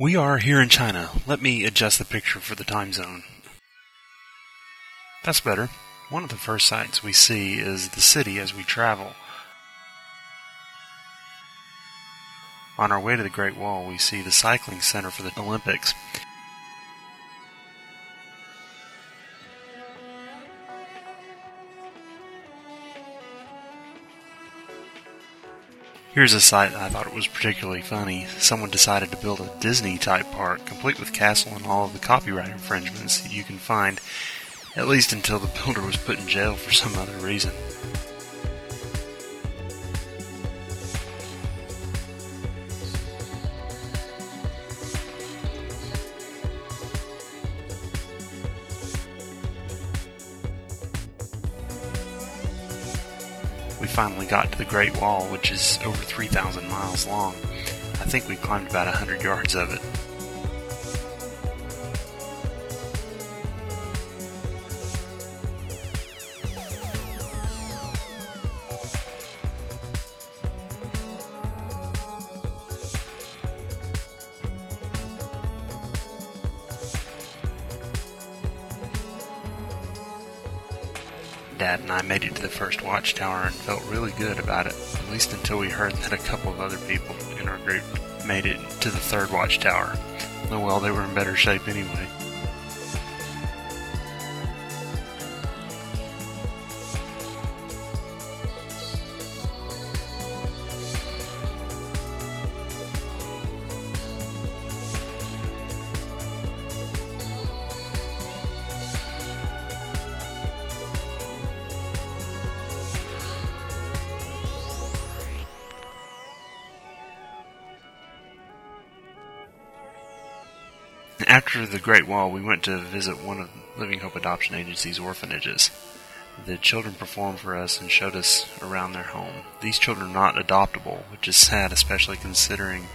We are here in China. Let me adjust the picture for the time zone. That's better. One of the first sights we see is the city as we travel. On our way to the Great Wall, we see the cycling center for the Olympics. Here's a site I thought was particularly funny. Someone decided to build a Disney type park, complete with castle and all of the copyright infringements you can find, at least until the builder was put in jail for some other reason. We finally got to the Great Wall, which is over 3,000 miles long. I think we climbed about 100 yards of it. Dad and I made it to the first watchtower and felt really good about it, at least until we heard that a couple of other people in our group made it to the third watchtower. Oh well, they were in better shape anyway. After the Great Wall, we went to visit one of Living Hope Adoption Agency's orphanages. The children performed for us and showed us around their home. These children are not adoptable, which is sad, especially considering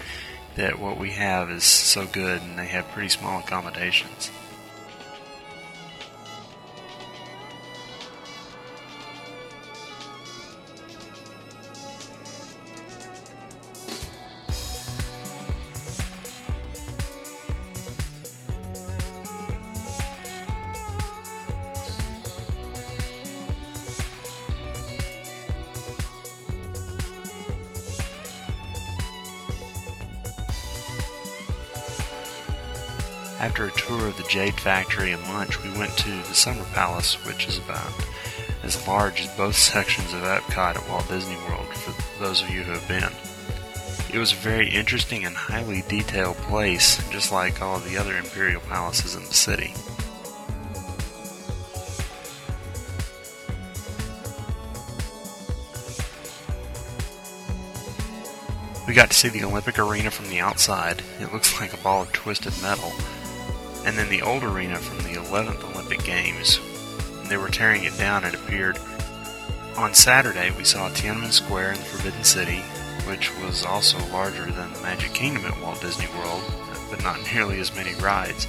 that what we have is so good and they have pretty small accommodations. After a tour of the Jade Factory and lunch, we went to the Summer Palace, which is about as large as both sections of Epcot at Walt Disney World for those of you who have been. It was a very interesting and highly detailed place, just like all the other imperial palaces in the city. We got to see the Olympic arena from the outside. It looks like a ball of twisted metal. And then the old arena from the 11th Olympic Games. They were tearing it down, it appeared. On Saturday, we saw Tiananmen Square in the Forbidden City, which was also larger than the Magic Kingdom at Walt Disney World, but not nearly as many rides.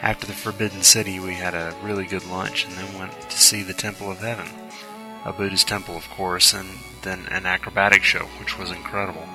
After the Forbidden City, we had a really good lunch and then went to see the Temple of Heaven, a Buddhist temple, of course, and then an acrobatic show, which was incredible.